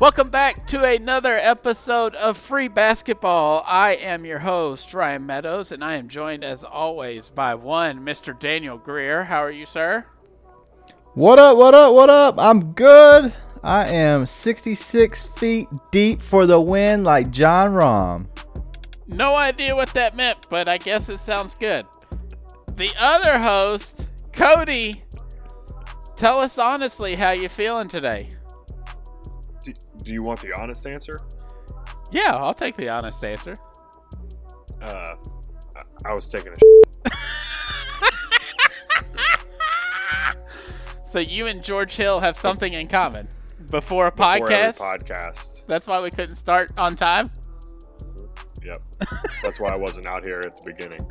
Welcome back to another episode of Free Basketball. I am your host, Ryan Meadows, and I am joined as always by one Mr. Daniel Greer. How are you, sir? What up, what up, what up? I'm good. I am 66 feet deep for the win like Jon Rahm. No idea what that meant, but I guess it sounds good. The other host, Cody, tell us honestly how you feeling today. Do, you want the honest answer? Yeah, I'll take the honest answer. Uh, I, I was taking a. so you and George Hill have something in common before a before podcast. podcast. That's why we couldn't start on time. Yep. That's why I wasn't out here at the beginning.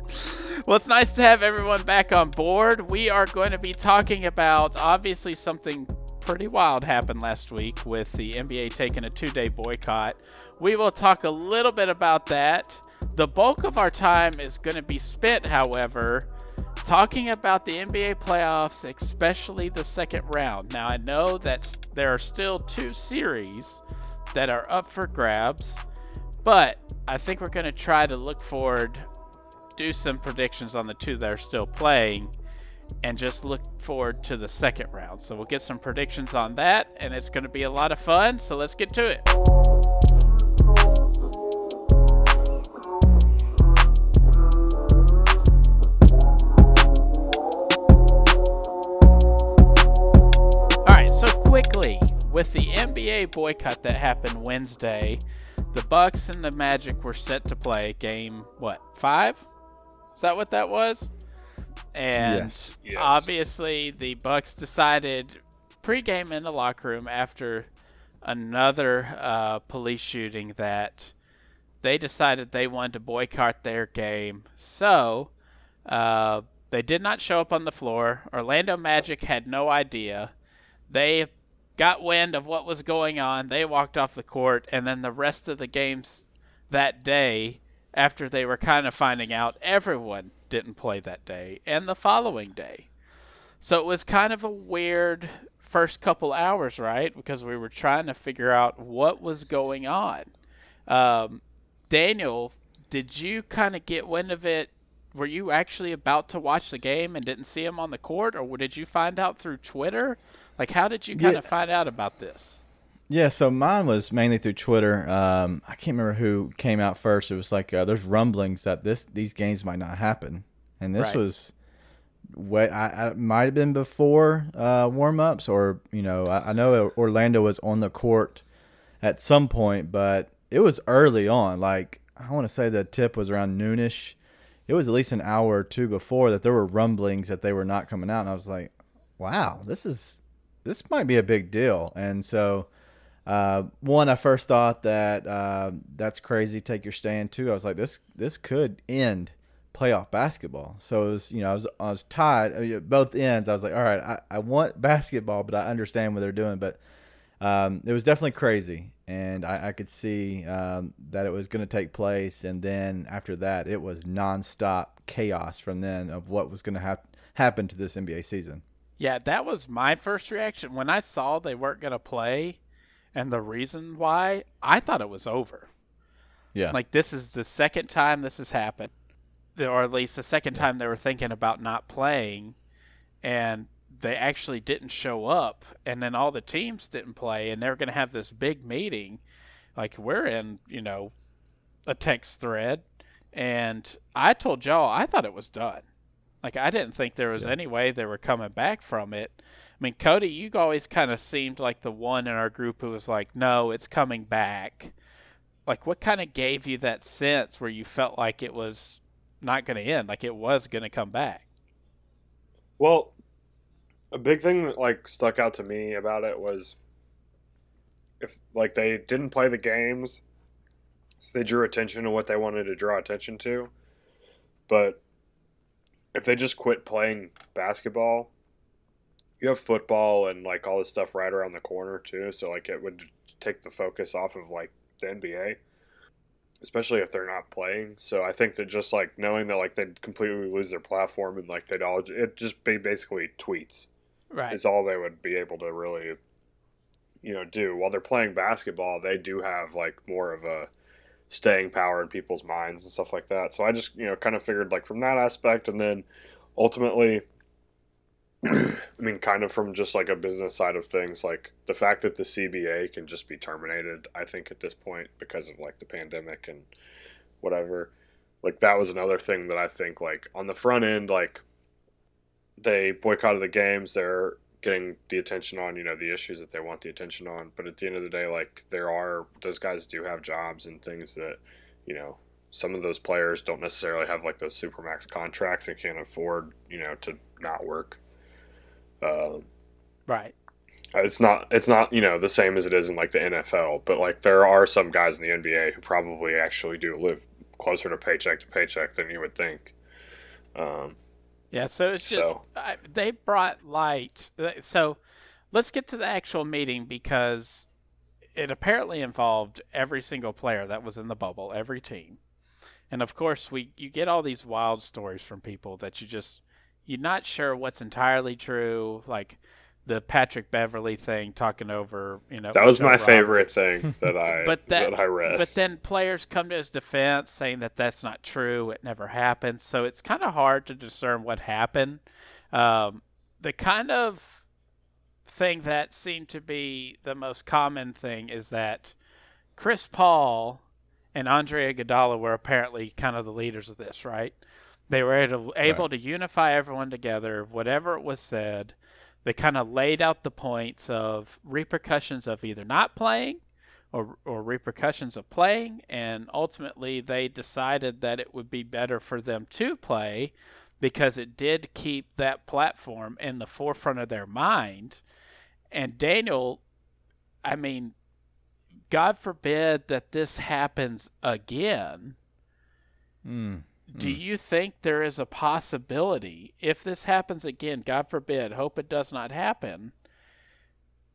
Well, it's nice to have everyone back on board. We are going to be talking about obviously something pretty wild happened last week with the NBA taking a two day boycott. We will talk a little bit about that. The bulk of our time is going to be spent, however, talking about the NBA playoffs, especially the second round. Now, I know that there are still two series that are up for grabs, but I think we're going to try to look forward, do some predictions on the two that are still playing, and just look forward to the second round. So we'll get some predictions on that, and it's going to be a lot of fun. So let's get to it. All right, so quickly with the NBA boycott that happened Wednesday, the Bucks and the Magic were set to play game what five? Is that what that was? And Yes. Yes. obviously, the Bucks decided pregame in the locker room after another uh, police shooting that they decided they wanted to boycott their game. So uh, they did not show up on the floor. Orlando Magic had no idea. They got wind of what was going on. They walked off the court, and then the rest of the games that day, after they were kind of finding out, everyone didn't play that day and the following day. So it was kind of a weird first couple hours, right? Because we were trying to figure out what was going on. Um, Daniel, did you kind of get wind of it? Were you actually about to watch the game and didn't see him on the court, or did you find out through Twitter? Like, how did you kind Yeah. of find out about this? Yeah, so mine was mainly through Twitter. Um, I can't remember who came out first. It was like uh, there's rumblings that this these games might not happen, and this Right. was way I, I might have been before uh, warm ups, or you know I, I know Orlando was on the court at some point, but it was early on. Like I want to say the tip was around noonish. It was at least an hour or two before that there were rumblings that they were not coming out, and I was like, "Wow, this is this might be a big deal." And so, uh, one, I first thought that uh, that's crazy. Take your stand. Two, I was like, "This this could end playoff basketball." So it was, you know, I was I was tied I mean, at both ends. I was like, "All right, I, I want basketball, but I understand what they're doing." But um, it was definitely crazy, and I, I could see um, that it was going to take place. And then after that, it was nonstop chaos from then of what was going to hap- happen to this NBA season. Yeah, that was my first reaction when I saw they weren't going to play, and the reason why I thought it was over. Yeah, Like this is the second time this has happened, or at least the second time they were thinking about not playing, and they actually didn't show up, and then all the teams didn't play, and they're going to have this big meeting. Like we're in, you know, a text thread, and I told y'all I thought it was done. Like I didn't think there was any way they were coming back from it. I mean, Cody, you always kind of seemed like the one in our group who was like, "No, it's coming back." Like, what kind of gave you that sense where you felt like it was not going to end, like it was going to come back? Well, a big thing that like stuck out to me about it was if like they didn't play the games, so they drew attention to what they wanted to draw attention to. But if they just quit playing basketball, you have football and like all this stuff right around the corner too. So like it would take the focus off of like the NBA, especially if they're not playing. So I think that just like knowing that like they'd completely lose their platform and like they'd all it just be basically tweets Right. is all they would be able to really you know do while they're playing basketball. They do have like more of a staying power in people's minds and stuff like that. So I just you know kind of figured like from that aspect, and then ultimately. I mean, kind of from just like a business side of things, like the fact that the CBA can just be terminated, I think at this point because of like the pandemic and whatever. Like that was another thing that I think like on the front end, like they boycotted the games, they're getting the attention on, you know, the issues that they want the attention on. But at the end of the day, like there are those guys do have jobs and things that, you know, some of those players don't necessarily have like those supermax contracts and can't afford, you know, to not work. Um, right. It's not it's not you know the same as it is in like the NFL, but like there are some guys in the NBA who probably actually do live closer to paycheck to paycheck than you would think. Um, yeah, so it's just so. I, they brought light. So let's get to the actual meeting because it apparently involved every single player that was in the bubble, every team. And of course, we you get all these wild stories from people that you just you're not sure what's entirely true, like the Patrick Beverley thing talking over, you know. That was my Roberts. favorite thing that I but that, that I read. But then players come to his defense saying that that's not true. It never happened. So it's kind of hard to discern what happened. Um, the kind of thing that seemed to be the most common thing is that Chris Paul and Andre Iguodala were apparently kind of the leaders of this, right? They were able, able right. to unify everyone together, whatever it was said. They kind of laid out the points of repercussions of either not playing or, or repercussions of playing, and ultimately they decided that it would be better for them to play because it did keep that platform in the forefront of their mind. And Daniel, I mean, God forbid that this happens again. Mm. Do mm. you think there is a possibility, if this happens again, God forbid, hope it does not happen?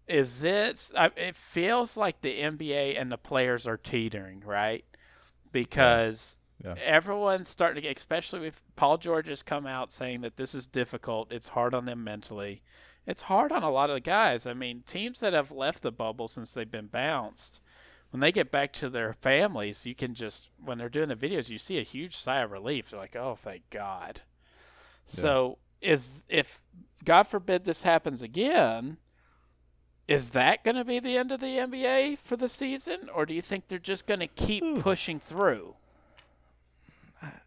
Is this? It feels like the NBA and the players are teetering, right? Because yeah. Yeah. everyone's starting to get, especially if Paul George has come out saying that this is difficult. It's hard on them mentally. It's hard on a lot of the guys. I mean, teams that have left the bubble since they've been bounced when they get back to their families, you can just when they're doing the videos, you see a huge sigh of relief. They're like, "Oh, thank God." Yeah. So, is if God forbid this happens again, is that going to be the end of the NBA for the season, or do you think they're just going to keep Ooh. pushing through?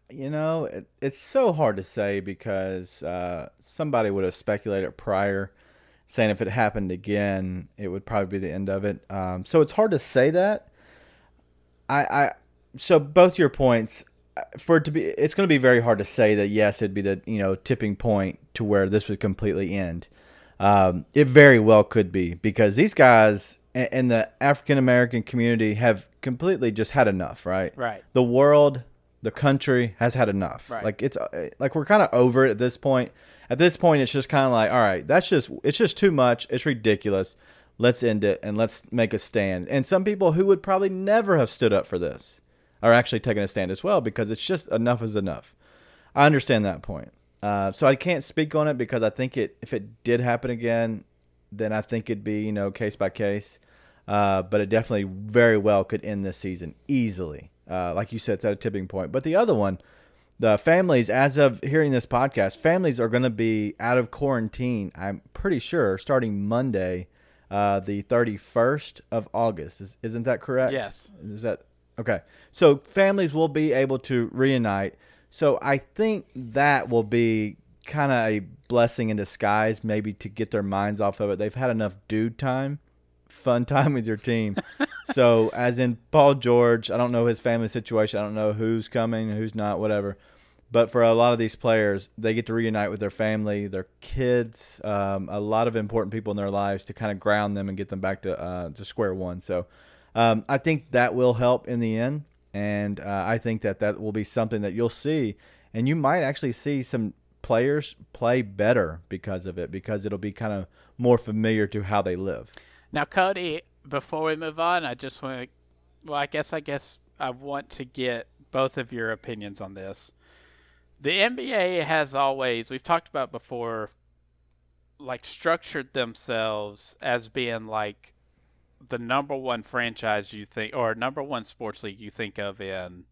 You know, it, it's so hard to say because uh, somebody would have speculated prior saying if it happened again, it would probably be the end of it. Um, so it's hard to say that. I, I so both your points uh, for it to be it's going to be very hard to say that yes it'd be the you know tipping point to where this would completely end um, it very well could be because these guys in the african american community have completely just had enough right right the world the country has had enough right. like it's uh, like we're kind of over it at this point at this point it's just kind of like all right that's just it's just too much. It's ridiculous. Let's end it and let's make a stand. And some people who would probably never have stood up for this are actually taking a stand as well because it's just enough is enough. I understand that point. Uh, so i can't speak on it because i think it if it did happen again then i think it'd be you know case by case. Uh, but it definitely very well could end this season easily. Uh, like you said it's at a tipping point. But the other one the families, as of hearing this podcast, families are going to be out of quarantine. I'm pretty sure starting Monday, uh, the 31st of August. Is, isn't that correct? Yes. Is that okay? So families will be able to reunite. So I think that will be kind of a blessing in disguise, maybe to get their minds off of it. They've had enough dude time fun time with your team. so, as in Paul George, I don't know his family situation. I don't know who's coming, who's not, whatever. But for a lot of these players, they get to reunite with their family, their kids, um, a lot of important people in their lives to kind of ground them and get them back to uh, to square one. So, um, I think that will help in the end, and uh, I think that that will be something that you'll see, and you might actually see some players play better because of it, because it'll be kind of more familiar to how they live. Now, Cody, before we move on, I just want to, well, I guess, I guess I want to get both of your opinions on this. The NBA has always, we've talked about before, like structured themselves as being like the number one franchise you think, or number one sports league you think of in,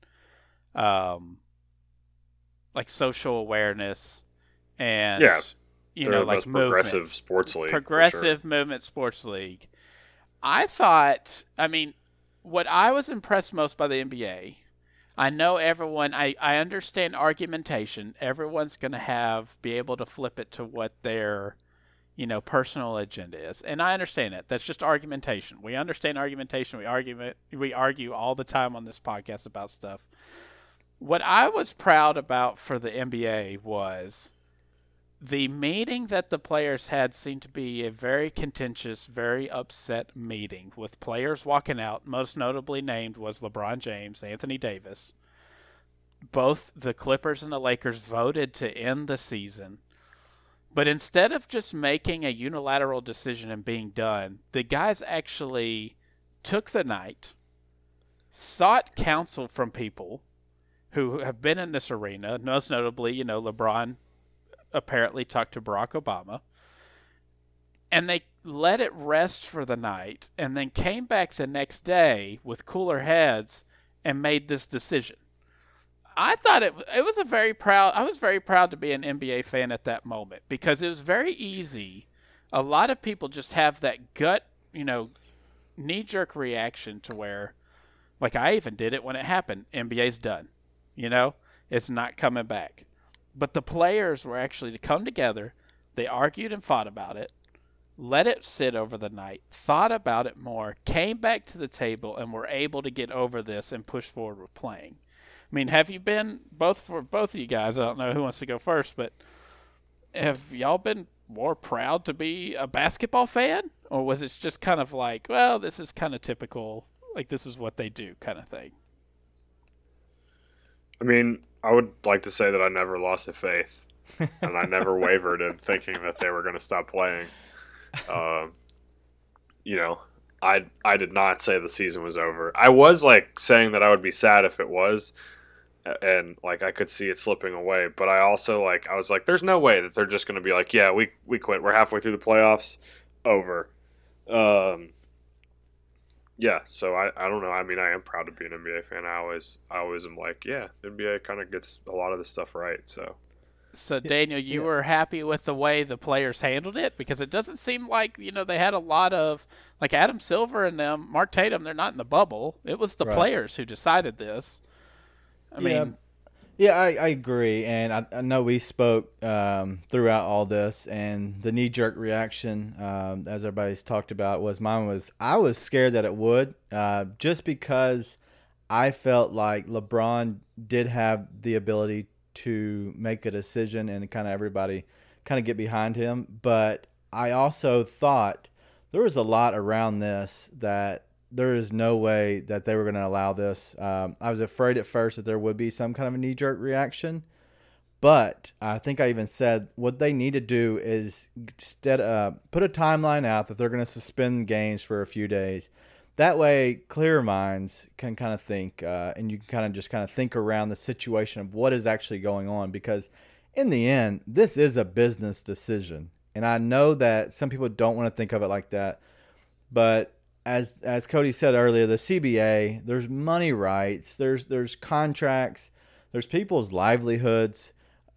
um, like social awareness and Yeah, you know like progressive sports league. for sure. progressive movement sports league. I thought, I mean, what I was impressed most by the NBA. I know everyone. I I understand argumentation. Everyone's going to have be able to flip it to what their, you know, personal agenda is, and I understand it. That's just argumentation. We understand argumentation. We argue we argue all the time on this podcast about stuff. What I was proud about for the NBA was the meeting that the players had seemed to be a very contentious, very upset meeting with players walking out. Most notably named was LeBron James, Anthony Davis. Both the Clippers and the Lakers voted to end the season. But instead of just making a unilateral decision and being done, the guys actually took the night, sought counsel from people who have been in this arena, most notably, you know, LeBron apparently talked to Barack Obama. And they let it rest for the night and then came back the next day with cooler heads and made this decision. I thought it it was a very proud I was very proud to be an NBA fan at that moment because it was very easy. A lot of people just have that gut, you know, knee jerk reaction to where like I even did it when it happened. NBA's done. You know? It's not coming back. But the players were actually to come together. They argued and fought about it, let it sit over the night, thought about it more, came back to the table, and were able to get over this and push forward with playing. I mean, have you been both for both of you guys? I don't know who wants to go first, but have y'all been more proud to be a basketball fan, or was it just kind of like, well, this is kind of typical, like this is what they do, kind of thing? I mean, I would like to say that I never lost a faith, and I never wavered in thinking that they were going to stop playing. Um, you know, I I did not say the season was over. I was like saying that I would be sad if it was, and like I could see it slipping away. But I also like I was like, there's no way that they're just going to be like, yeah, we we quit. We're halfway through the playoffs, over. Um, yeah, so I, I don't know. I mean, I am proud to be an NBA fan. I always I always am like, yeah, the NBA kind of gets a lot of this stuff right. So So Daniel, you yeah. were happy with the way the players handled it because it doesn't seem like you know they had a lot of like Adam Silver and them, Mark Tatum. They're not in the bubble. It was the Right. players who decided this. I Yeah. mean, Yeah, I, I agree, and I, I know we spoke um, throughout all this, and the knee jerk reaction, um, as everybody's talked about, was mine was I was scared that it would, uh, just because I felt like LeBron did have the ability to make a decision, and kind of everybody kind of get behind him, but I also thought there was a lot around this that there is no way that they were going to allow this. Um, I was afraid at first that there would be some kind of a knee jerk reaction, but I think I even said what they need to do is instead uh, put a timeline out that they're going to suspend games for a few days. That way, clear minds can kind of think, uh, and you can kind of just kind of think around the situation of what is actually going on. Because in the end, this is a business decision, and I know that some people don't want to think of it like that, but as as Cody said earlier, the CBA, there's money rights, there's there's contracts, there's people's livelihoods,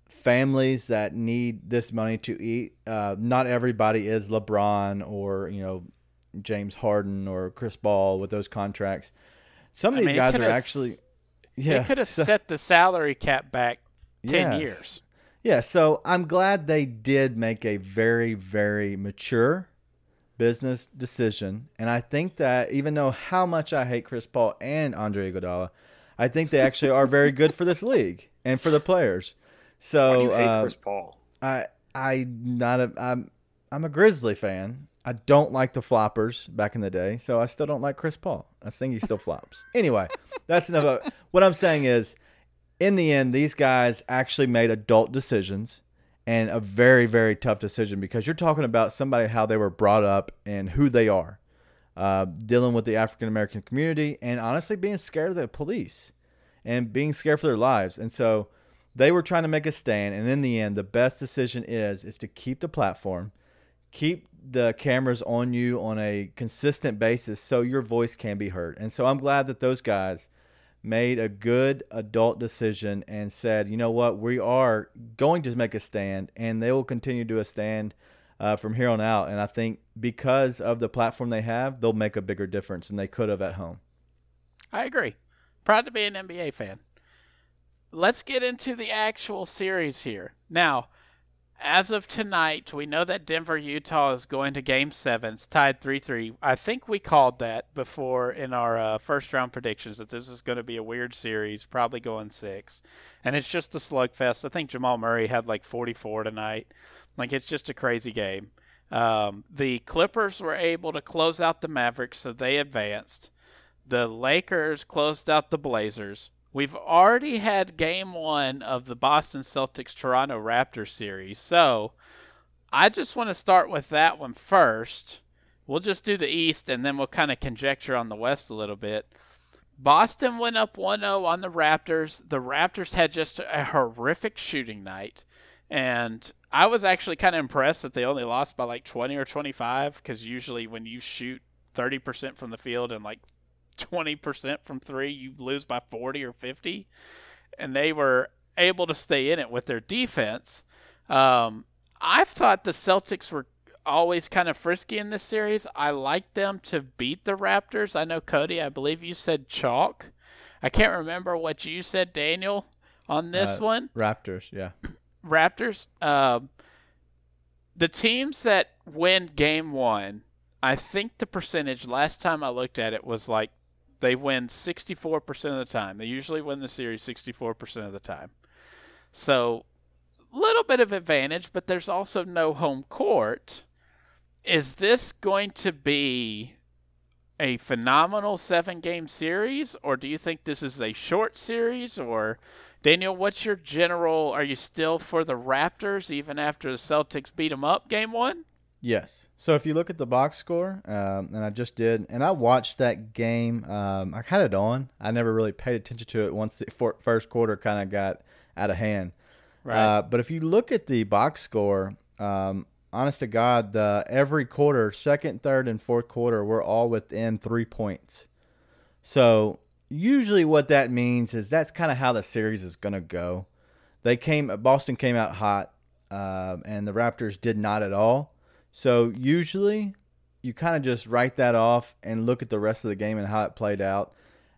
families that need this money to eat. Uh, not everybody is LeBron or you know James Harden or Chris Paul with those contracts. Some of I these mean, guys are actually yeah they could have so- set the salary cap back ten Yes. years. Yeah, so I'm glad they did make a very, very mature business decision. And I think that even though how much I hate Chris Paul and Andre Iguodala, I think they actually are very good for this league and for the players. So why hate uh, Chris Paul? I I not a I'm I'm a Grizzly fan. I don't like the floppers back in the day, so I still don't like Chris Paul. I think he still flops. Anyway, that's enough. Of, what I'm saying is, in the end, these guys actually made adult decisions and a very very tough decision because you're talking about somebody how they were brought up and who they are, uh, dealing with the African American community and honestly being scared of the police and being scared for their lives, and so they were trying to make a stand and in the end the best decision is is to keep the platform keep the cameras on you on a consistent basis so your voice can be heard. And so I'm glad that those guys made a good adult decision and said, you know what, we are going to make a stand, and they will continue to a stand uh, from here on out. And I think because of the platform they have, they'll make a bigger difference than they could have at home. I agree. Proud to be an NBA fan. Let's get into the actual series here. Now, as of tonight, we know that Denver, Utah is going to Game Seven. It's tied three three. I think we called that before in our uh, first round predictions that this is going to be a weird series, probably going six, and it's just a slugfest. I think Jamal Murray had like forty four tonight. Like it's just a crazy game. Um, the Clippers were able to close out the Mavericks, so they advanced. The Lakers closed out the Blazers. We've already had game one of the Boston Celtics Toronto Raptors series. So I just want to start with that one first. We'll just do the East and then we'll kind of conjecture on the West a little bit. Boston went up 1 0 on the Raptors. The Raptors had just a horrific shooting night. And I was actually kind of impressed that they only lost by like 20 or 25 because usually when you shoot 30% from the field and like 20% from three, you lose by 40 or 50. And they were able to stay in it with their defense. Um, I've thought the Celtics were always kind of frisky in this series. I like them to beat the Raptors. I know, Cody, I believe you said chalk. I can't remember what you said, Daniel, on this Uh, one. Raptors, yeah. Raptors, um, the teams that win game one, I think the percentage last time I looked at it was like they win 64% of the time. They usually win the series 64% of the time. So, little bit of advantage, but there's also no home court. Is this going to be a phenomenal seven game series, or do you think this is a short series? Or, Daniel, what's your general? Are you still for the Raptors even after the Celtics beat them up game one? Yes. So if you look at the box score, um, and I just did, and I watched that game. Um, I had it on. I never really paid attention to it once the for, first quarter kind of got out of hand. Uh, but if you look at the box score, um, honest to God, the every quarter, second, third, and fourth quarter, we're all within three points. So usually, what that means is that's kind of how the series is going to go. They came, Boston came out hot, um, and the Raptors did not at all. So usually, you kind of just write that off and look at the rest of the game and how it played out.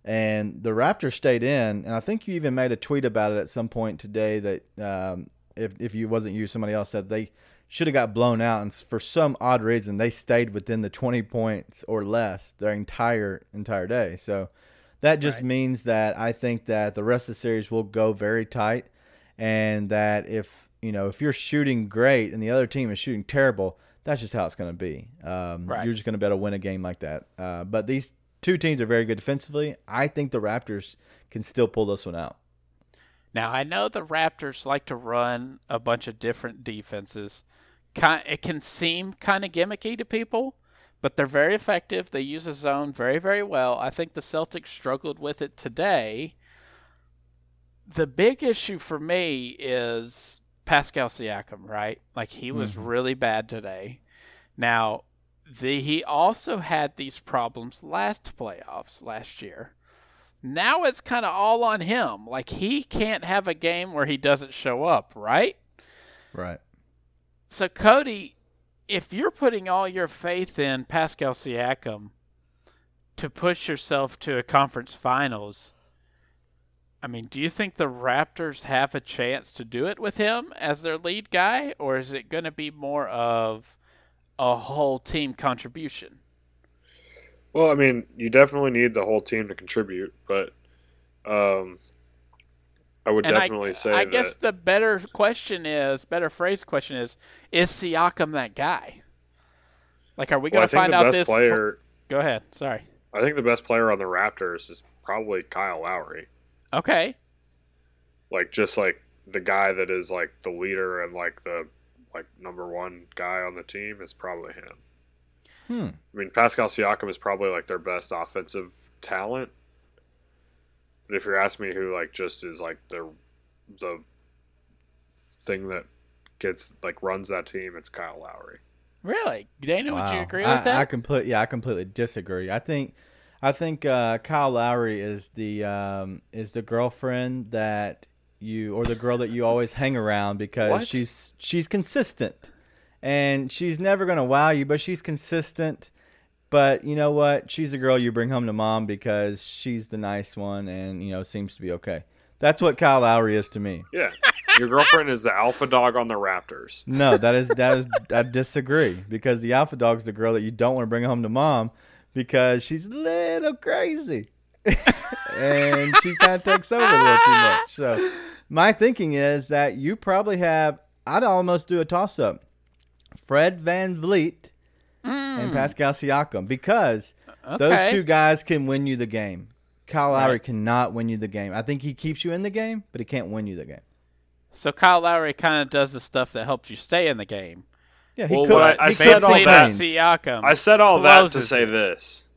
And the Raptors stayed in, and I think you even made a tweet about it at some point today that um, if if you wasn't you, somebody else said they should have got blown out, and for some odd reason they stayed within the 20 points or less their entire entire day. So that just Right. means that I think that the rest of the series will go very tight, and that if you know if you're shooting great and the other team is shooting terrible, that's just how it's going to be. Um, Right. You're just going to be able to win a game like that. Uh, but these two teams are very good defensively. I think the Raptors can still pull this one out. Now I know the Raptors like to run a bunch of different defenses. It can seem kind of gimmicky to people, but they're very effective. They use a zone very, very well. I think the Celtics struggled with it today. The big issue for me is Pascal Siakam, right? Like he was Mhm. really bad today. Now, the he also had these problems last playoffs last year. Now it's kind of all on him. Like he can't have a game where he doesn't show up, right? Right. So Cody, if you're putting all your faith in Pascal Siakam to push yourself to a conference finals, I mean, do you think the Raptors have a chance to do it with him as their lead guy, or is it going to be more of a whole team contribution? Well, I mean, you definitely need the whole team to contribute, but um, I would And I- definitely say I that. guess the better question is, better phrase question is, is Siakam that guy? Like, are we going I to find the out best this? player. Go ahead. Sorry. I think the best player on the Raptors is probably Kyle Lowry. Okay. Like just like the guy that is like the leader and like the like number one guy on the team is probably him. Hmm. I mean, Pascal Siakam is probably like their best offensive talent. But if you're asking me who like just is like the the thing that gets like runs that team, it's Kyle Lowry. Really, Daniel? Would you Wow. agree I, with that? I completely, yeah, I completely disagree. I think, I think uh, Kyle Lowry is the um, is the girlfriend that you or the girl that you always hang around because What? she's she's consistent, and she's never gonna wow you, but she's consistent. But you know what? She's the girl you bring home to mom because she's the nice one, and you know seems to be okay. That's what Kyle Lowry is to me. Yeah, your girlfriend is the alpha dog on the Raptors. No, that is that is I disagree because the alpha dog is the girl that you don't want to bring home to mom because she's a little crazy and she kind of takes over a little too much. So my thinking is that you probably have I'd almost do a toss up. Fred VanVleet and Pascal Siakam because those Hmm. Two guys can win you the game. Kyle Lowry Right. cannot win you the game. I think he keeps you in the game, but he can't win you the game. So Kyle Lowry kind of does the stuff that helps you stay in the game. Yeah, he Well, cooks, what I- I he said all all that- Siakam. I said all that to say it. this.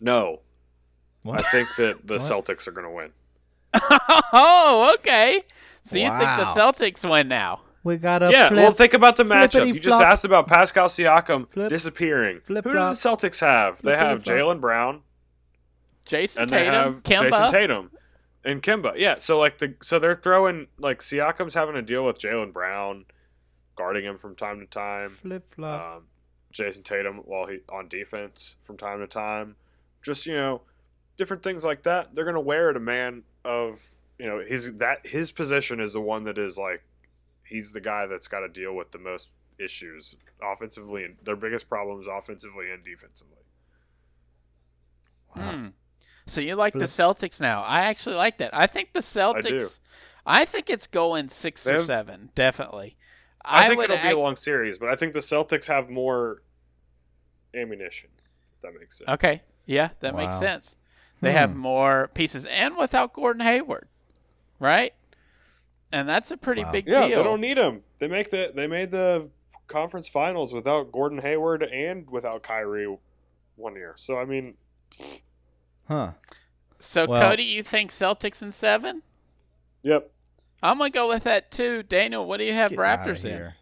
No, What? I think that the What? Celtics are going to win. oh, okay. So you think the Celtics win now? We got a yeah, flip. well, think about the matchup. flippity You just asked about Pascal Siakam Flip. disappearing. Flip Who do the. Celtics have? They have. Jaylen Brown Jayson and they Tatum, have Kemba. Jayson Tatum and Kemba. Yeah, so like the so they're throwing like Siakam's having to deal with Jaylen Brown guarding him from time to time. flip flop. um, Jayson Tatum while he on defense from time to time. Just you know, different things like that. They're gonna wear it a man of you know his that his position is the one that is like he's the guy that's got to deal with the most issues offensively and their biggest problems offensively and defensively. Hmm. So you like the Celtics now? I actually like that. I think the Celtics. I, think it's going six They or have- seven, definitely. I, think would it'll be act- a long series, but I think the Celtics have more ammunition. If that makes sense. Okay, yeah, that makes sense. They have Hmm. more pieces, and without Gordon Hayward, right? And that's a pretty Wow. big Yeah, deal. they don't need him. They make the they made the conference finals without Gordon Hayward and without Kyrie one year. So I mean, Huh. so Well- Cody, you think Celtics in seven? yep. I'm gonna go with that too. Daniel, what do you have Get outta Raptors in? here.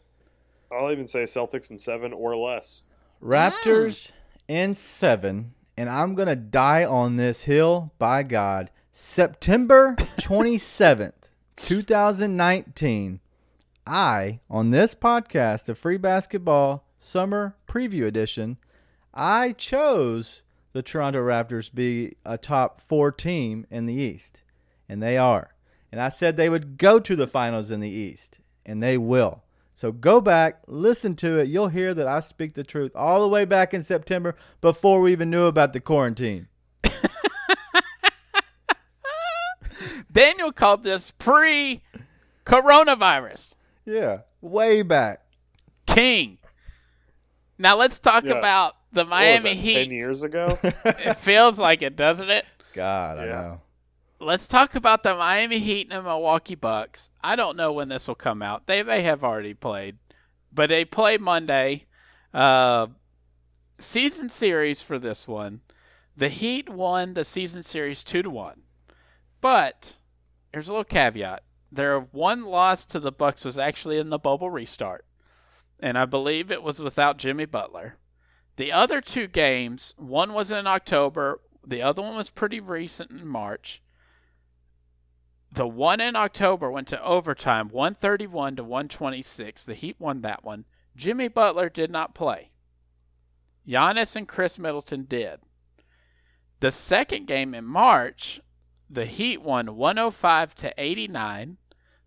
I'll even say Celtics in seven or less. Raptors in seven, and I'm gonna die on this hill. By God, September 27th, 2019. I on this podcast, the Free Basketball Summer Preview Edition, I chose the Toronto Raptors be a top four team in the East, and they are. And I said they would go to the finals in the East, and they will. So go back, listen to it. You'll hear that I speak the truth all the way back in September before we even knew about the quarantine. Daniel called this pre-coronavirus. Yeah, way back. King. Now let's talk Yeah. about the What was Miami that, Heat. Ten years ago. It feels like it, doesn't it? God, I know. Let's talk about the Miami Heat and the Milwaukee Bucks. I don't know when this will come out. They may have already played, but they play Monday. Uh, season series for this one. The Heat won the season series two to one, but there's a little caveat. Their one loss to the Bucks was actually in the bubble restart, and I believe it was without Jimmy Butler. The other two games, one was in October, the other one was pretty recent in March. The one in October went to overtime, 131 to 126. The Heat won that one. Jimmy Butler did not play. Giannis and Khris Middleton did. The second game in March, the Heat won 105 to 89.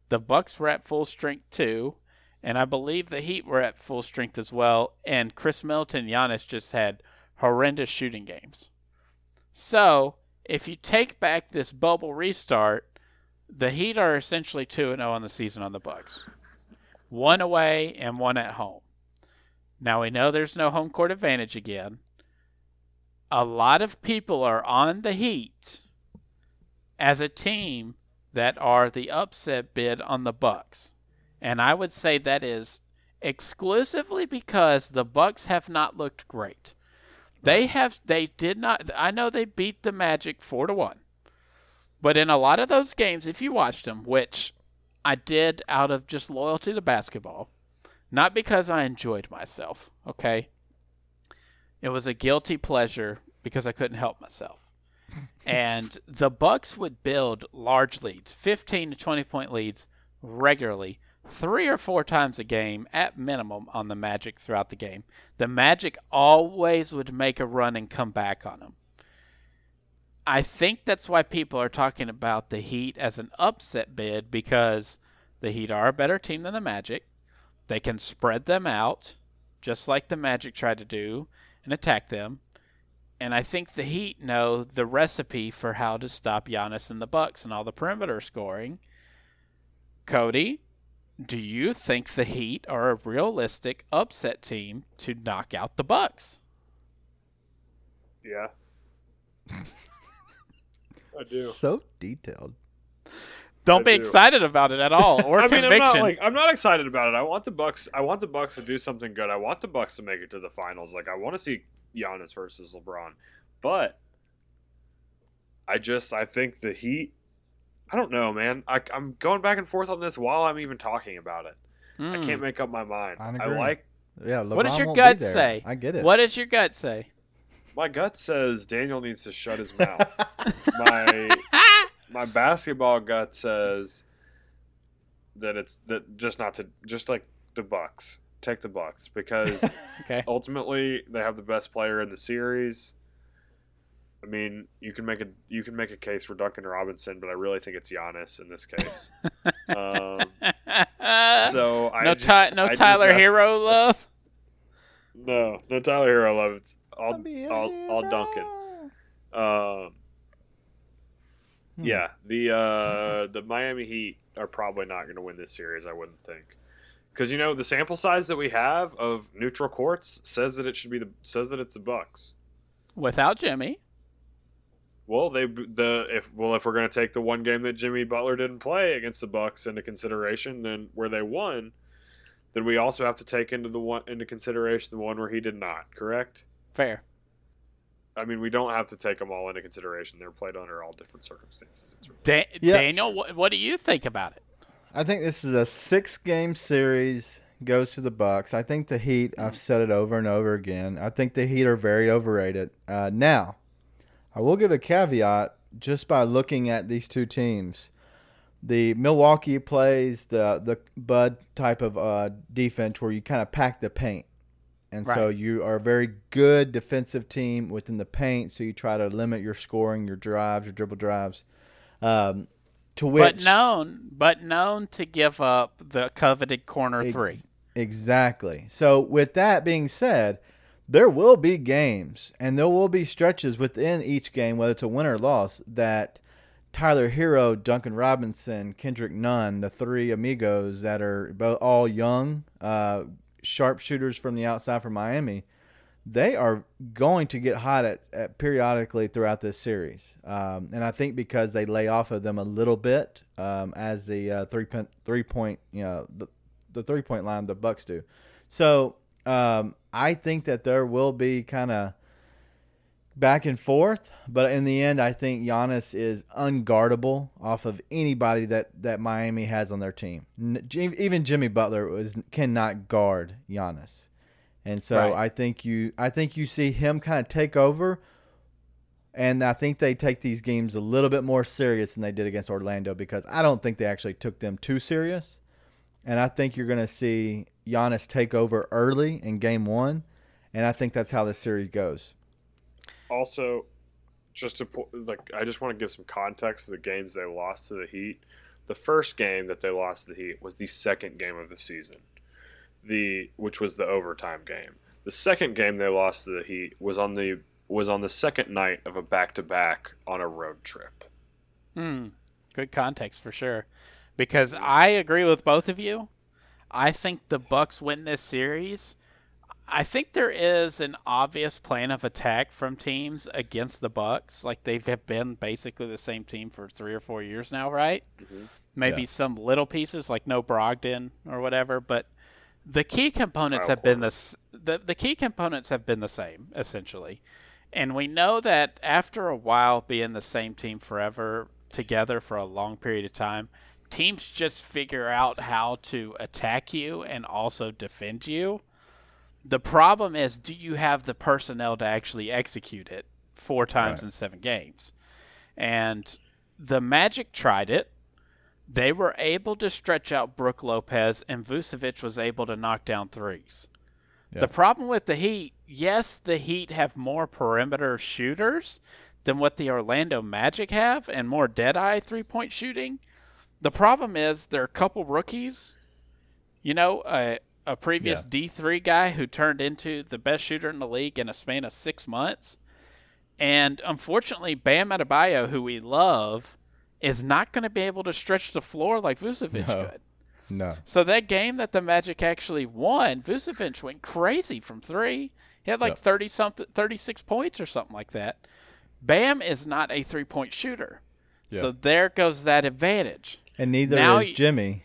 The Bucks were at full strength too, and I believe the Heat were at full strength as well. And Khris Middleton, and Giannis just had horrendous shooting games. So if you take back this bubble restart, the Heat are essentially two and zero on the season on the Bucks, one away and one at home. Now we know there's no home court advantage again. A lot of people are on the Heat as a team that are the upset bid on the Bucks. And I would say that is exclusively because the Bucks have not looked great. They have they did not I know they beat the Magic 4 to 1. But in a lot of those games if you watched them, which I did out of just loyalty to basketball, Not because I enjoyed myself, okay? It was a guilty pleasure because I couldn't help myself. and the Bucks would build large leads, 15 to 20 point leads regularly, three or four times a game at minimum on the Magic throughout the game. The Magic always would make a run and come back on them. I think that's why people are talking about the Heat as an upset bid because the Heat are a better team than the Magic. They can spread them out, just like the Magic tried to do, and attack them. And I think the Heat know the recipe for how to stop Giannis and the Bucks and all the perimeter scoring. Cody, do you think the Heat are a realistic upset team to knock out the Bucks? Yeah. I do. So detailed. Don't I be do. excited about it at all, or I mean, conviction. I'm not like I'm not excited about it. I want the Bucks. I want the Bucks to do something good. I want the Bucks to make it to the finals. Like I want to see Giannis versus LeBron, but I just I think the Heat. I don't know, man. I, I'm going back and forth on this while I'm even talking about it. I Mm. can't make up my mind. I I agree. like Yeah. What does LeBron your won't gut there. say? I get it. What does your gut say? My gut says Daniel needs to shut his mouth. my my basketball gut says that it's that just not to just like the Bucks. Take the Bucks because Okay. ultimately they have the best player in the series. I mean, you can make a you can make a case for Duncan Robinson, but I really think it's Giannis in this case. um, so I no, just, Ty- no I Tyler that's- Hero love. No, no Tyler Herro love. It's all I'll be a all, all. Duncan. Um, Hmm. yeah, the uh, the Miami Heat are probably not going to win this series. I wouldn't think, because you know the sample size that we have of neutral courts says that it should be the says that it's the Bucks. Without Jimmy. Well, they the if well if we're going to take the one game that Jimmy Butler didn't play against the Bucks into consideration, then where they won, then we also have to take into the one into consideration the one where he did not. Correct. Fair. I mean, we don't have to take them all into consideration. They're played under all different circumstances. It's Da- Yeah. Daniel, what, what do you think about it? I think this is a six game series goes to the Bucks. I think the Heat. I've said it over and over again. I think the Heat are very overrated. Uh, now, I will give a caveat just by looking at these two teams. The Milwaukee plays the the Bud type of uh, defense where you kind of pack the paint, and so you are a very good defensive team within the paint. So you try to limit your scoring, your drives, your dribble drives. Um, to which but known, but known to give up the coveted corner Ex- three. Exactly. So, with that being said, there will be games and there will be stretches within each game, whether it's a win or loss, that Tyler Herro, Duncan Robinson, Kendrick Nunn, the three amigos that are both all young, uh, sharpshooters from the outside from Miami, they are going to get hot at, at periodically throughout this series. Um, and I think because they lay off of them a little bit um, as the uh, three three point, you know, the, the three point line the Bucks do. So um, I think that there will be kind of back and forth, but in the end, I think Giannis is unguardable off of anybody that, that Miami has on their team. Even Jimmy Butler was cannot guard Giannis, and so Right. I think you I think you see him kind of take over. And I think they take these games a little bit more serious than they did against Orlando because I don't think they actually took them too serious. And I think you're going to see Giannis take over early in game one. And I think that's how this series goes. Also just to like i just want to give some context to the games they lost to the heat the first game that they lost to the heat was the second game of the season the which was the overtime game the second game they lost to the heat was on the was on the second night of a back-to-back on a road trip Hmm. Good context for sure. Because I agree with both of you. I think the Bucks win this series. I think there is an obvious plan of attack from teams against the Bucks. Like they have been basically the same team for three or four years now, right? Mhm. Maybe Yeah. some little pieces like no Brogdon or whatever, but the key components Kyle have been Korver. the, s- the the key components have been the same essentially. And we know that after a while being the same team forever together for a long period of time, teams just figure out how to attack you and also defend you. The problem is, do you have the personnel to actually execute it four times Right. in seven games? And the Magic tried it. They were able to stretch out Brook Lopez, and Vucevic was able to knock down threes. Yeah. The problem with the Heat, yes, the Heat have more perimeter shooters than what the Orlando Magic have, and more dead-eye three-point shooting. The problem is there are a couple rookies. You know, a, a previous Yeah. D3 guy who turned into the best shooter in the league in a span of six months. And unfortunately, Bam Adebayo, who we love, is not going to be able to stretch the floor like Vucevic No. could. No. So that game that the Magic actually won, Vucevic went crazy from three. He had like Yep. thirty something, thirty six points or something like that. Bam is not a three point shooter, so there goes that advantage. And neither Now is y- Jimmy.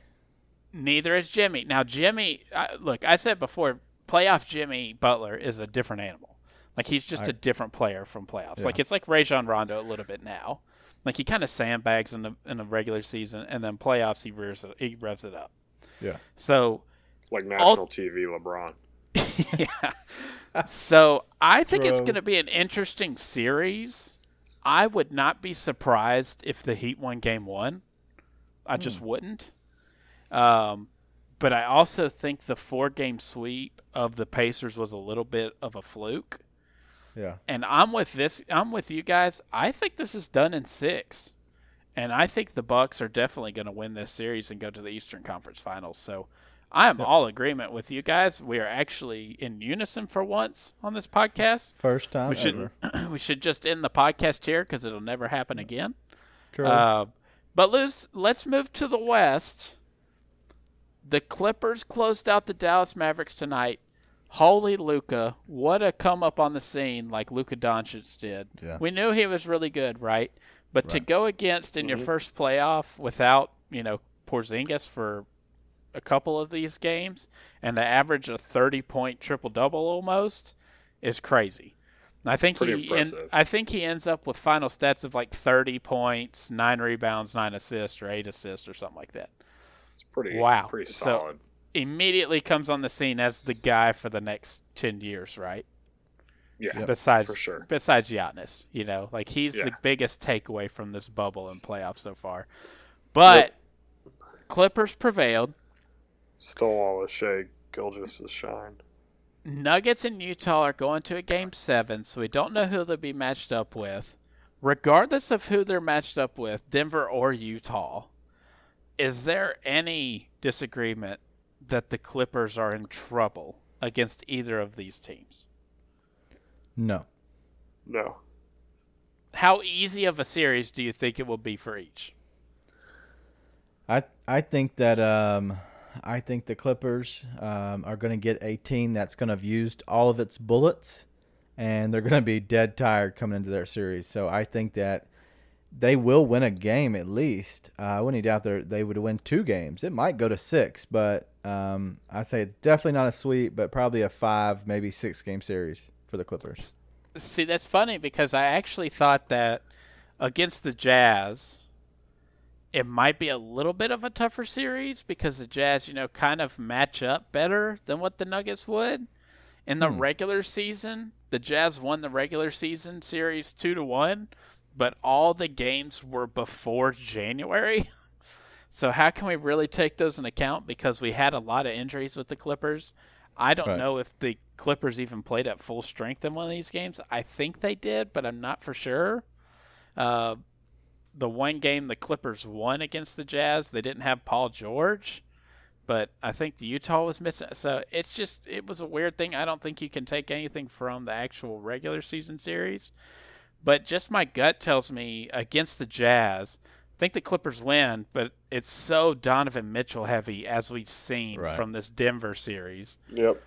Neither is Jimmy. Now Jimmy, I, look, I said before, playoff Jimmy Butler is a different animal. Like he's just I- a different player from playoffs. Yeah. Like it's like Rajon Rondo a little bit now. Like he kind of sandbags in the in the regular season, and then playoffs he rears it, he revs it up. Yeah. So Like national TV LeBron. yeah. so I think it's going to be an interesting series. I would not be surprised if the Heat won Game One. I just hmm. wouldn't. Um, but I also think the four-game sweep of the Pacers was a little bit of a fluke. Yeah. And I'm with this. I'm with you guys. I think this is done in six, and I think the Bucks are definitely going to win this series and go to the Eastern Conference Finals. So I am all agreement with you guys. We are actually in unison for once on this podcast. First time We should ever. we should just end the podcast here because it'll never happen again. True. Uh, but Luz, let's move to the West. The Clippers closed out the Dallas Mavericks tonight. Holy Luka, what a come up on the scene like Luka Doncic did. Yeah. We knew he was really good, right? But to go against in your mm-hmm. first playoff without, you know, Porzingis for a couple of these games and to average a 30 point triple double almost is crazy. I think Pretty he en- impressive. I think he ends up with final stats of like 30 points, 9 rebounds, 9 assists or 8 assists or something like that. It's pretty Wow. pretty So- Immediately comes on the scene as the guy for the next 10 years, right? yeah, besides for sure. besides Giannis, you know, like he's the biggest takeaway from this bubble and playoff so far. But Clippers prevailed. Stole all of Shai Gilgeous's shine. Nuggets and Utah are going to a game seven, so we don't know who they'll be matched up with. Regardless of who they're matched up with, Denver or Utah, is there any disagreement that the Clippers are in trouble against either of these teams? no. No, How easy of a series do you think it will be for each? I I think that um I think the Clippers um, are going to get a team that's going to have used all of its bullets, and they're going to be dead tired coming into their series. So I think that they will win a game at least. Uh, I wouldn't doubt they they would win two games. It might go to six, but um, I say it's definitely not a sweep, but probably a five, maybe six game series for the Clippers. See, that's funny because I actually thought that against the Jazz, it might be a little bit of a tougher series because the Jazz, you know, kind of match up better than what the Nuggets would. In the Hmm. regular season, the Jazz won the regular season series 2 to 1, but all the games were before January. so how can we really take those in account because we had a lot of injuries with the Clippers? I don't Right. know if the Clippers even played at full strength in one of these games. I think they did, but I'm not for sure. Uh, the one game the Clippers won against the Jazz, they didn't have Paul George, but I think the Utah was missing. So it's just it was a weird thing. I don't think you can take anything from the actual regular season series, but just my gut tells me against the Jazz. I think the Clippers win, but it's so Donovan Mitchell heavy as we've seen Right. from this Denver series. Yep.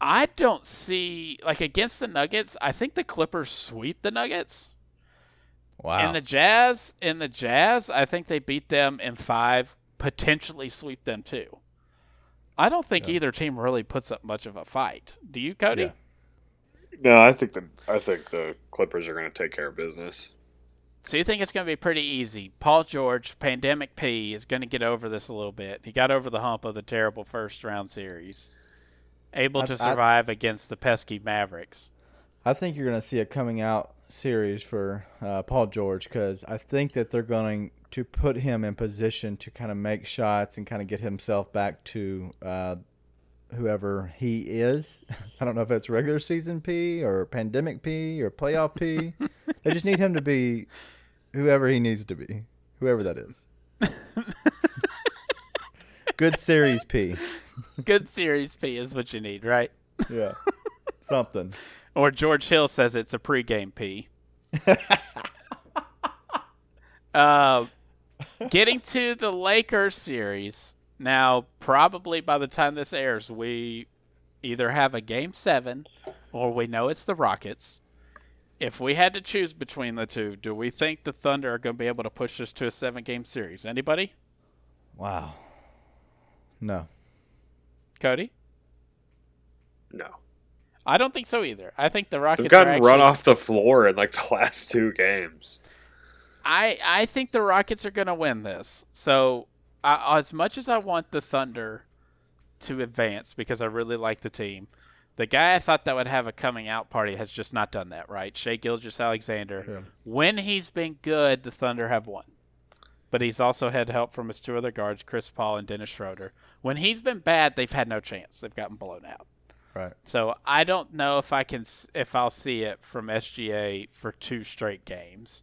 I don't see like against the Nuggets. I think the Clippers sweep the Nuggets. Wow. In the Jazz, in the Jazz, I think they beat them in five, potentially sweep them too. I don't think Yeah. either team really puts up much of a fight. Do you, Cody? Yeah. No, I think the I think the Clippers are going to take care of business. So you think it's going to be pretty easy? Paul George, Pandemic P, is going to get over this a little bit. He got over the hump of the terrible first round series, able I- to I- survive against the pesky Mavericks. I think you're going to see a coming out series for uh, Paul George because I think that they're going to put him in position to kind of make shots and kind of get himself back to uh, whoever he is. I don't know if it's regular season P or pandemic P or playoff P. they just need him to be whoever he needs to be, whoever that is. Good series P. Good series P is what you need, right? Yeah. Something. Or George Hill says it's a pregame P. uh, getting to the Lakers series. Now, probably by the time this airs, we either have a game seven or we know it's the Rockets. If we had to choose between the two, do we think the Thunder are going to be able to push this to a seven game series? Anybody? Wow. No. Cody? No. I don't think so either. I think the Rockets They've are gotten actually, run off the floor in like the last two games. I I think the Rockets are going to win this. So, I, as much as I want the Thunder to advance because I really like the team, the guy I thought that would have a coming out party has just not done that. Right, Shai Gilgeous-Alexander. Yeah. When he's been good, the Thunder have won. But he's also had help from his two other guards, Chris Paul and Dennis Schroeder. When he's been bad, they've had no chance. They've gotten blown out. Right. So I don't know if I can if I'll see it from SGA for two straight games.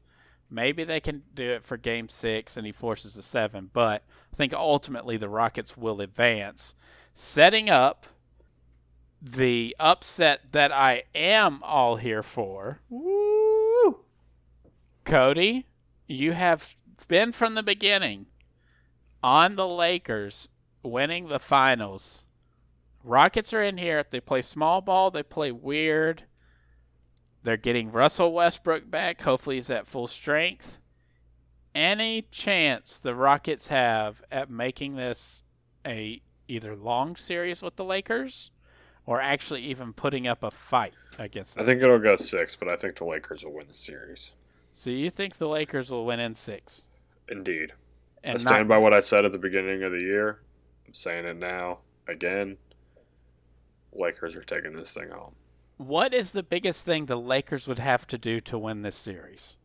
Maybe they can do it for game 6 and he forces a 7, but think ultimately the Rockets will advance, setting up the upset that I am all here for. Woo! Cody, you have been from the beginning on the Lakers winning the finals. Rockets are in here. If they play small ball. They play weird. They're getting Russell Westbrook back. Hopefully, he's at full strength. Any chance the Rockets have at making this a either long series with the Lakers, or actually even putting up a fight against them? I think it'll go six, but I think the Lakers will win the series. So you think the Lakers will win in six? Indeed. And I stand by what I said at the beginning of the year. I'm saying it now again. Lakers are taking this thing home. What is the biggest thing the Lakers would have to do to win this series?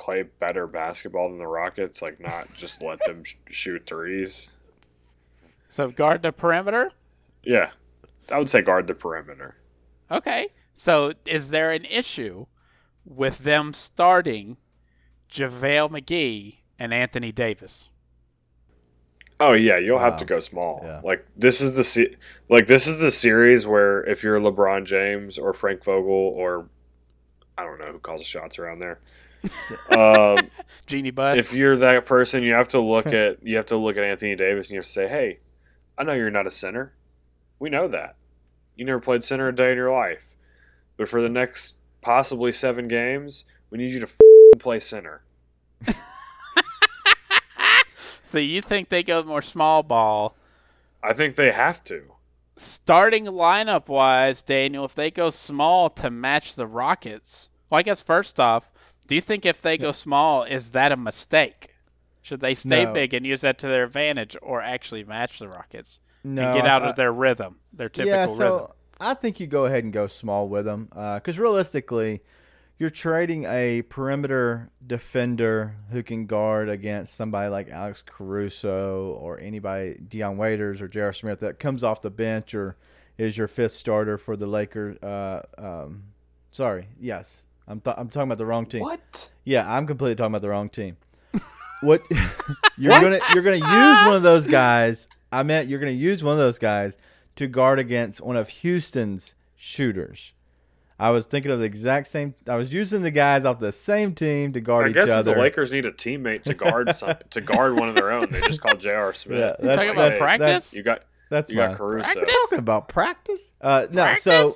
Play better basketball than the Rockets, like not just let them sh- shoot threes. So guard the perimeter? Yeah, I would say guard the perimeter. Okay. So is there an issue with them starting JaVale McGee and Anthony Davis? Oh yeah, you'll have Wow. to go small. Yeah. Like this is the se- like this is the series where if you're LeBron James or Frank Vogel or I don't know who calls the shots around there. Um, Jeanie Buss? if you're that person, you have to look at you have to look at Anthony Davis and you have to say, "Hey, I know you're not a center. We know that. You never played center a day in your life. But for the next possibly 7 games, we need you to play center." so you think they go more small ball? I think they have to. Starting lineup wise, Daniel, if they go small to match the Rockets, well, I guess first off, do you think if they go small, is that a mistake? Should they stay No. big and use that to their advantage, or actually match the Rockets No. and get out I- of their rhythm, their typical yeah, so rhythm? I think you go ahead and go small with them because realistically, you're trading a perimeter defender who can guard against somebody like Alex Caruso or anybody, Dion Waiters or J.R. Smith that comes off the bench or is your fifth starter for the Lakers. Uh, um, sorry, yes, I'm th- I'm talking about the wrong team. What? Yeah, I'm completely talking about the wrong team. What you're gonna you're gonna use one of those guys. I meant you're gonna use one of those guys to guard against one of Houston's shooters. I was thinking of the exact same. I was using the guys off the same team to guard I each guess other. the Lakers need a teammate to guard some, to guard one of their own, they just called J.R. Smith. Yeah, You that's- talking about Hey, practice? You got That's you fine. got Caruso. Practice? talking about practice. Uh, no, Practice? so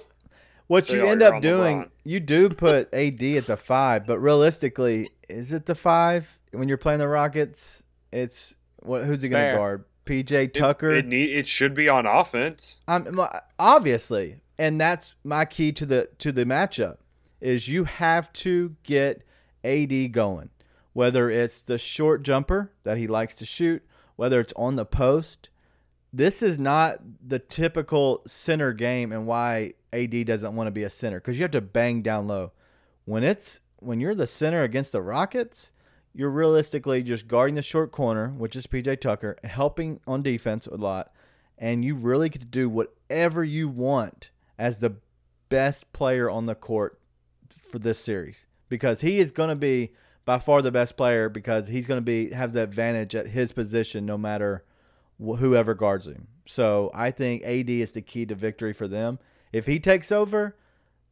what So you end up doing, LeBron. you do put AD at the five, but realistically, is it the five when you're playing the Rockets? It's what? Who's he going to guard? PJ Tucker. It, it need it should be on offense. I'm obviously, and that's my key to the to the matchup is you have to get AD going. Whether it's the short jumper that he likes to shoot, whether it's on the post, this is not the typical center game and why AD doesn't want to be a center because you have to bang down low. When it's when you're the center against the Rockets, you're realistically just guarding the short corner, which is PJ Tucker, helping on defense a lot, and you really get to do whatever you want as the best player on the court for this series because he is going to be by far the best player because he's going to be have the advantage at his position no matter whoever guards him. So I think AD is the key to victory for them. If he takes over,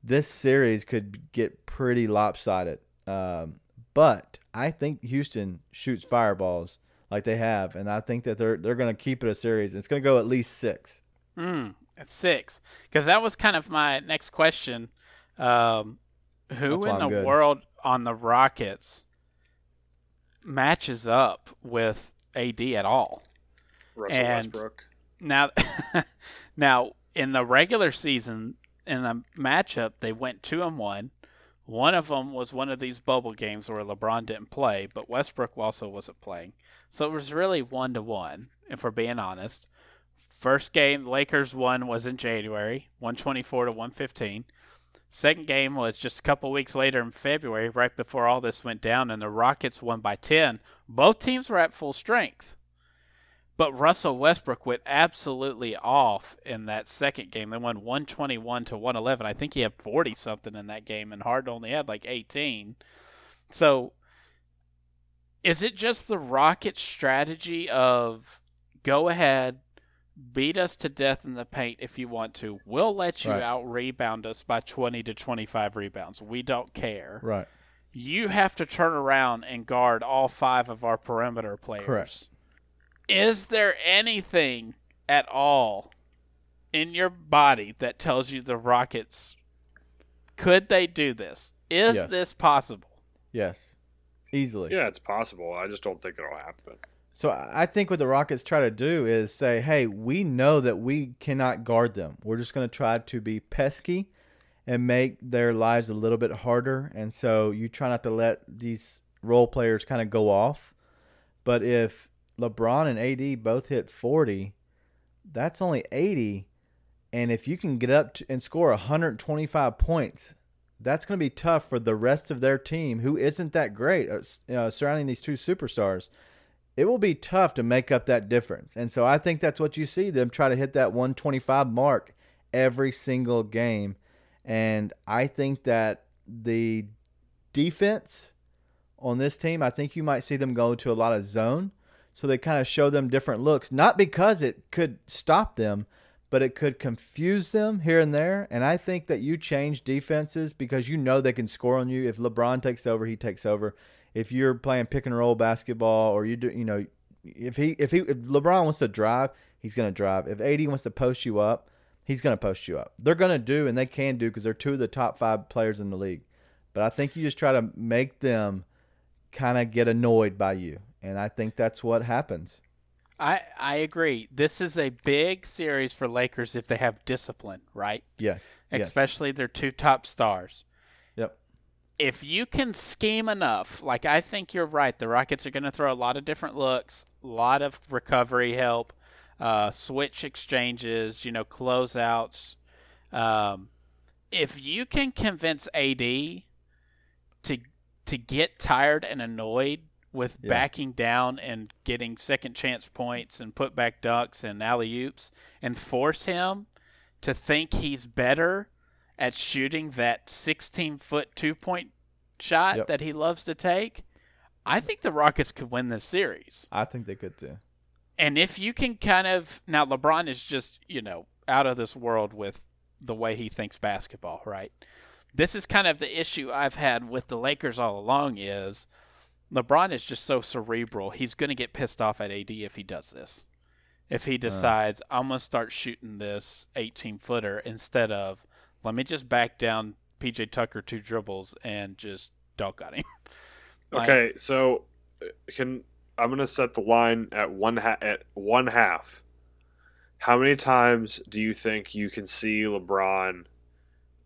this series could get pretty lopsided. Um, but I think Houston shoots fireballs like they have, and I think that they're they're going to keep it a series. It's going to go at least six. Mm, at six, because that was kind of my next question. Um, who in the good. world on the Rockets matches up with AD at all? Russell And- Westbrook. Now, now in the regular season, in the matchup, they went two and one. One of them was one of these bubble games where LeBron didn't play, but Westbrook also wasn't playing. So it was really one to one, if we're being honest. First game, Lakers won was in January, one twenty four to one fifteen. Second game was just a couple weeks later in February, right before all this went down, and the Rockets won by ten. Both teams were at full strength. But Russell Westbrook went absolutely off in that second game. They won 121 to 111. I think he had 40 something in that game, and Harden only had like 18. So, is it just the Rockets' strategy of go ahead, beat us to death in the paint if you want to? We'll let you Right. out rebound us by 20 to 25 rebounds. We don't care. Right. You have to turn around and guard all five of our perimeter players. Correct. Is there anything at all in your body that tells you the Rockets could they do this? Is Yes. this possible? Yes. Easily. Yeah, it's possible. I just don't think it'll happen. So I I think what the Rockets try to do is say, "Hey, we know that we cannot guard them. We're just going to try to be pesky and make their lives a little bit harder." And so you try not to let these role players kind of go off. But if LeBron and AD both hit 40, that's only 80, and if you can get up to, and score 125 points, that's going to be tough for the rest of their team who isn't that great uh, uh, surrounding these two superstars it will be tough to make up that difference. And so I think that's what you see them try to hit that 125 mark every single game. And I think that the defense on this team, I think you might see them go to a lot of zone. So they kind of show them different looks, not because it could stop them, but it could confuse them here and there. And I think that you change defenses because you know they can score on you. If LeBron takes over, he takes over if you're playing pick and roll basketball or you do you know if he if he if LeBron wants to drive, he's going to drive. If AD wants to post you up, he's going to post you up. They're going to do and they can do because they're two of the top 5 players in the league. But I think you just try to make them kind of get annoyed by you. And I think that's what happens. I I agree. This is a big series for Lakers if they have discipline, right? Yes. yes. Especially their two top stars. Yep. if you can scheme enough, like I think you're right, the Rockets are going to throw a lot of different looks, a lot of recovery help, uh, switch exchanges, you know, closeouts. Um, if you can convince AD to to get tired and annoyed with Yeah. backing down and getting second chance points and put back ducks and alley oops, and force him to think he's better at shooting that 16 foot two point shot Yep. that he loves to take, I think the Rockets could win this series. I think they could too. And if you can kind of now LeBron is just, you know, out of this world with the way he thinks basketball, right? This is kind of the issue I've had with the Lakers all along is LeBron is just so cerebral. He's going to get pissed off at AD if he does this. If he decides I'm going to start shooting this 18 footer instead of let me just back down PJ Tucker two dribbles and just dunk on him. Like- Okay, so uh, can I'm gonna set the line at one ha- at one half. How many times do you think you can see LeBron?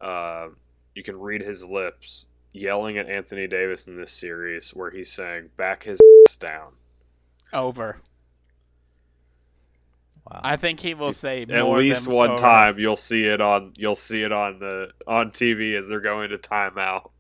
Uh, you can read his lips. Yelling at Anthony Davis in this series where he's saying back his ass down. Over. Wow. I think he will say At more least than one over. time you'll see it on you'll see it on the on TV as they're going to timeout.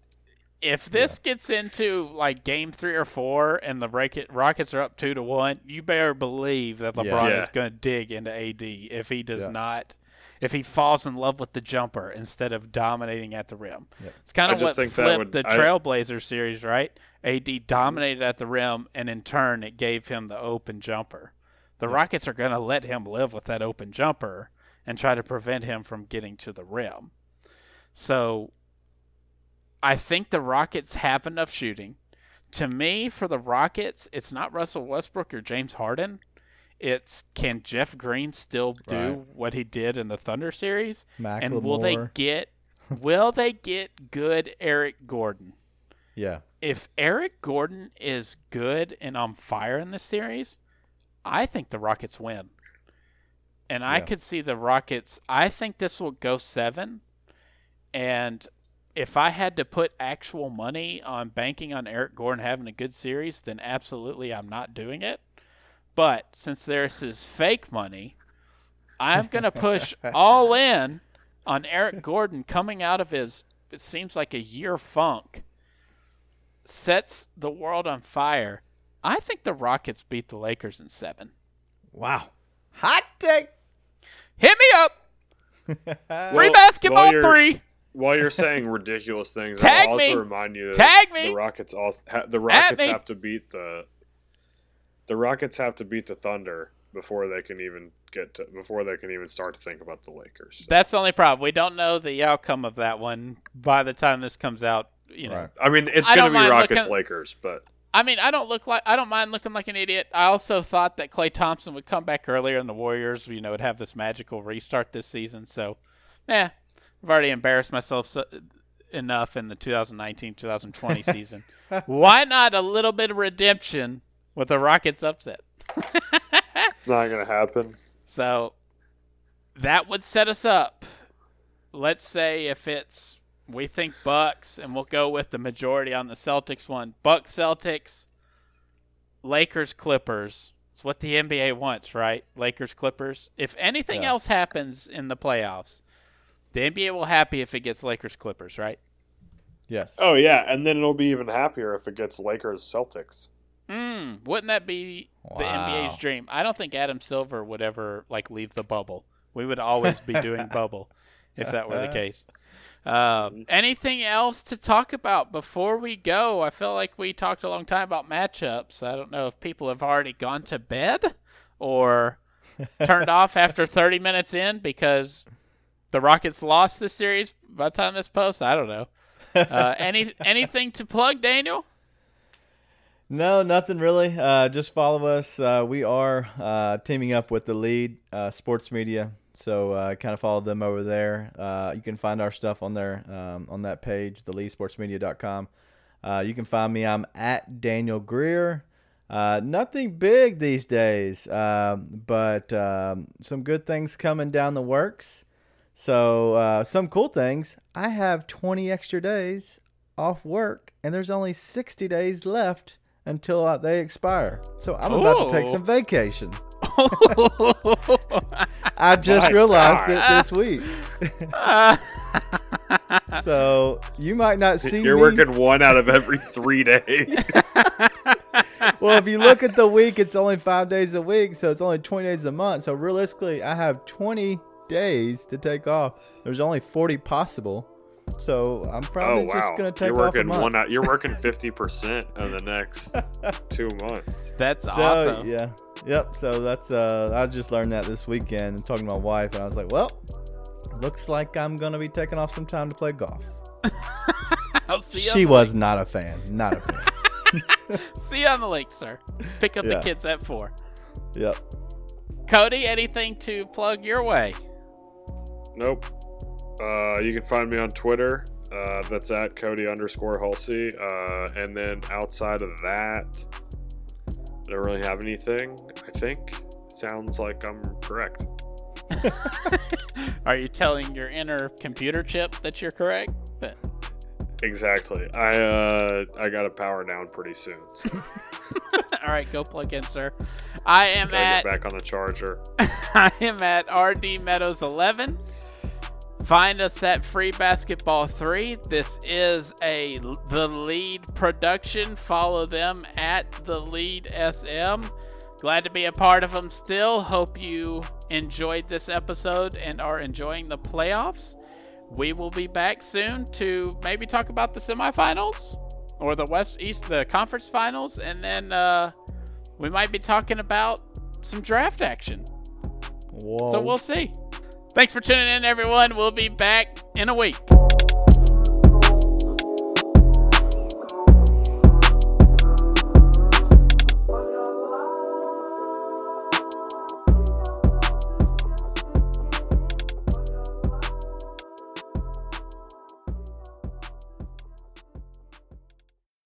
If this gets into like game three or four and the Rocket- Rockets are up two to one, you better believe that LeBron Yeah. is going to dig into AD if he does Yeah. not. If he falls in love with the jumper instead of dominating at the rim, Yep. it's kind of just what think flipped would- the I- Trailblazer series, right? AD dominated at the rim, and in turn, it gave him the open jumper. The Rockets are going to let him live with that open jumper and try to prevent him from getting to the rim. So I think the Rockets have enough shooting. To me, for the Rockets, it's not Russell Westbrook or James Harden. It's can Jeff Green still do Right. what he did in the Thunder series? Mac and will they get will they get good Eric Gordon? Yeah. If Eric Gordon is good and on fire in this series, I think the Rockets win. And I could see the Rockets. I think this will go seven. And if I had to put actual money on banking on Eric Gordon having a good series, then absolutely I'm not doing it. But since this is fake money, I'm going to push all in on Eric Gordon coming out of his, it seems like a year funk, sets the world on fire. I think the Rockets beat the Lakers in seven. Wow. Hot take. Hit me up. Free Well, basketball while three. While you're saying ridiculous things, Tag I'll also me. remind you that Tag me. the Rockets also ha- the Rockets have to beat the the Rockets have to beat the Thunder before they can even get to before they can even start to think about the Lakers. That's the only problem. We don't know the outcome of that one by the time this comes out. You know, Right. I mean, it's going to be Rockets looking- Lakers, but I mean, I don't look like I don't mind looking like an idiot. I also thought that Klay Thompson would come back earlier, and the Warriors, you know, would have this magical restart this season. So, yeah, I've already embarrassed myself so, enough in the 2019-2020 season. Why not a little bit of redemption with the Rockets upset? it's not going to happen. So that would set us up. Let's say if it's we think Bucks, and we'll go with the majority on the Celtics one. Bucks, Celtics, Lakers, Clippers. It's what the NBA wants, right? Lakers, Clippers. If anything Yeah. else happens in the playoffs, the NBA will happy if it gets Lakers, Clippers, right? Yes. Oh yeah, and then it'll be even happier if it gets Lakers Celtics. Mm, wouldn't that be the NBA's dream? I don't think Adam Silver would ever like leave the bubble. We would always be doing bubble if that were the case. Um, anything else to talk about before we go? I feel like we talked a long time about matchups. I don't know if people have already gone to bed or turned off after 30 minutes in because the Rockets lost the series by the time this post. I don't know. Uh, any anything to plug, Daniel? No, nothing really. Uh, just follow us. Uh, we are uh, teaming up with the lead uh, sports media, so uh, kind of follow them over there. Uh, you can find our stuff on there um, on that page, theleadsportsmedia.com. Uh, you can find me. I'm at Daniel Greer. Nothing big these days, um, but um, some good things coming down the works. So some cool things. I have 20 extra days off work, and there's only 60 days left until uh, they expire. So I'm about to take some vacation. I just My realized God. it this week. so you might not see You're me. working one out of every three days. well, if you look at the week, it's only five days a week, so it's only 20 days a month. So realistically, I have 20 days to take off. There's only 40 possible. So I'm oh probably wow! just going to take You're off a working month. one out. You're working fifty percent of the next two months. That's So awesome. yeah, yep. So that's uh, I just learned that this weekend and talking to my wife, and I was like, well, looks like I'm gonna be taking off some time to play golf. I'll see you She was links. not a fan, not a fan. See you on the lake, sir. Pick up Yeah. the kids at four. yep. Cody, anything to plug your way? Nope. Uh, you can find me on Twitter. Uh, that's at Cody underscore Halsey. Uh, and then outside of that, I don't really have anything. I think sounds like I'm correct. Are you telling your inner computer chip that you're correct? But Exactly. I uh I got to power down pretty soon. So All right, go plug in, sir. I am at get back on the charger. I am at RD Meadows 11. Find us at Free Basketball 3. This is a the lead production. Follow them at the lead SM. Glad to be a part of them still. Hope you enjoyed this episode and are enjoying the playoffs. We will be back soon to maybe talk about the semifinals or the West East the conference finals and then uh, we might be talking about some draft action. Whoa. So we'll see. Thanks for tuning in, everyone. We'll be back in a week.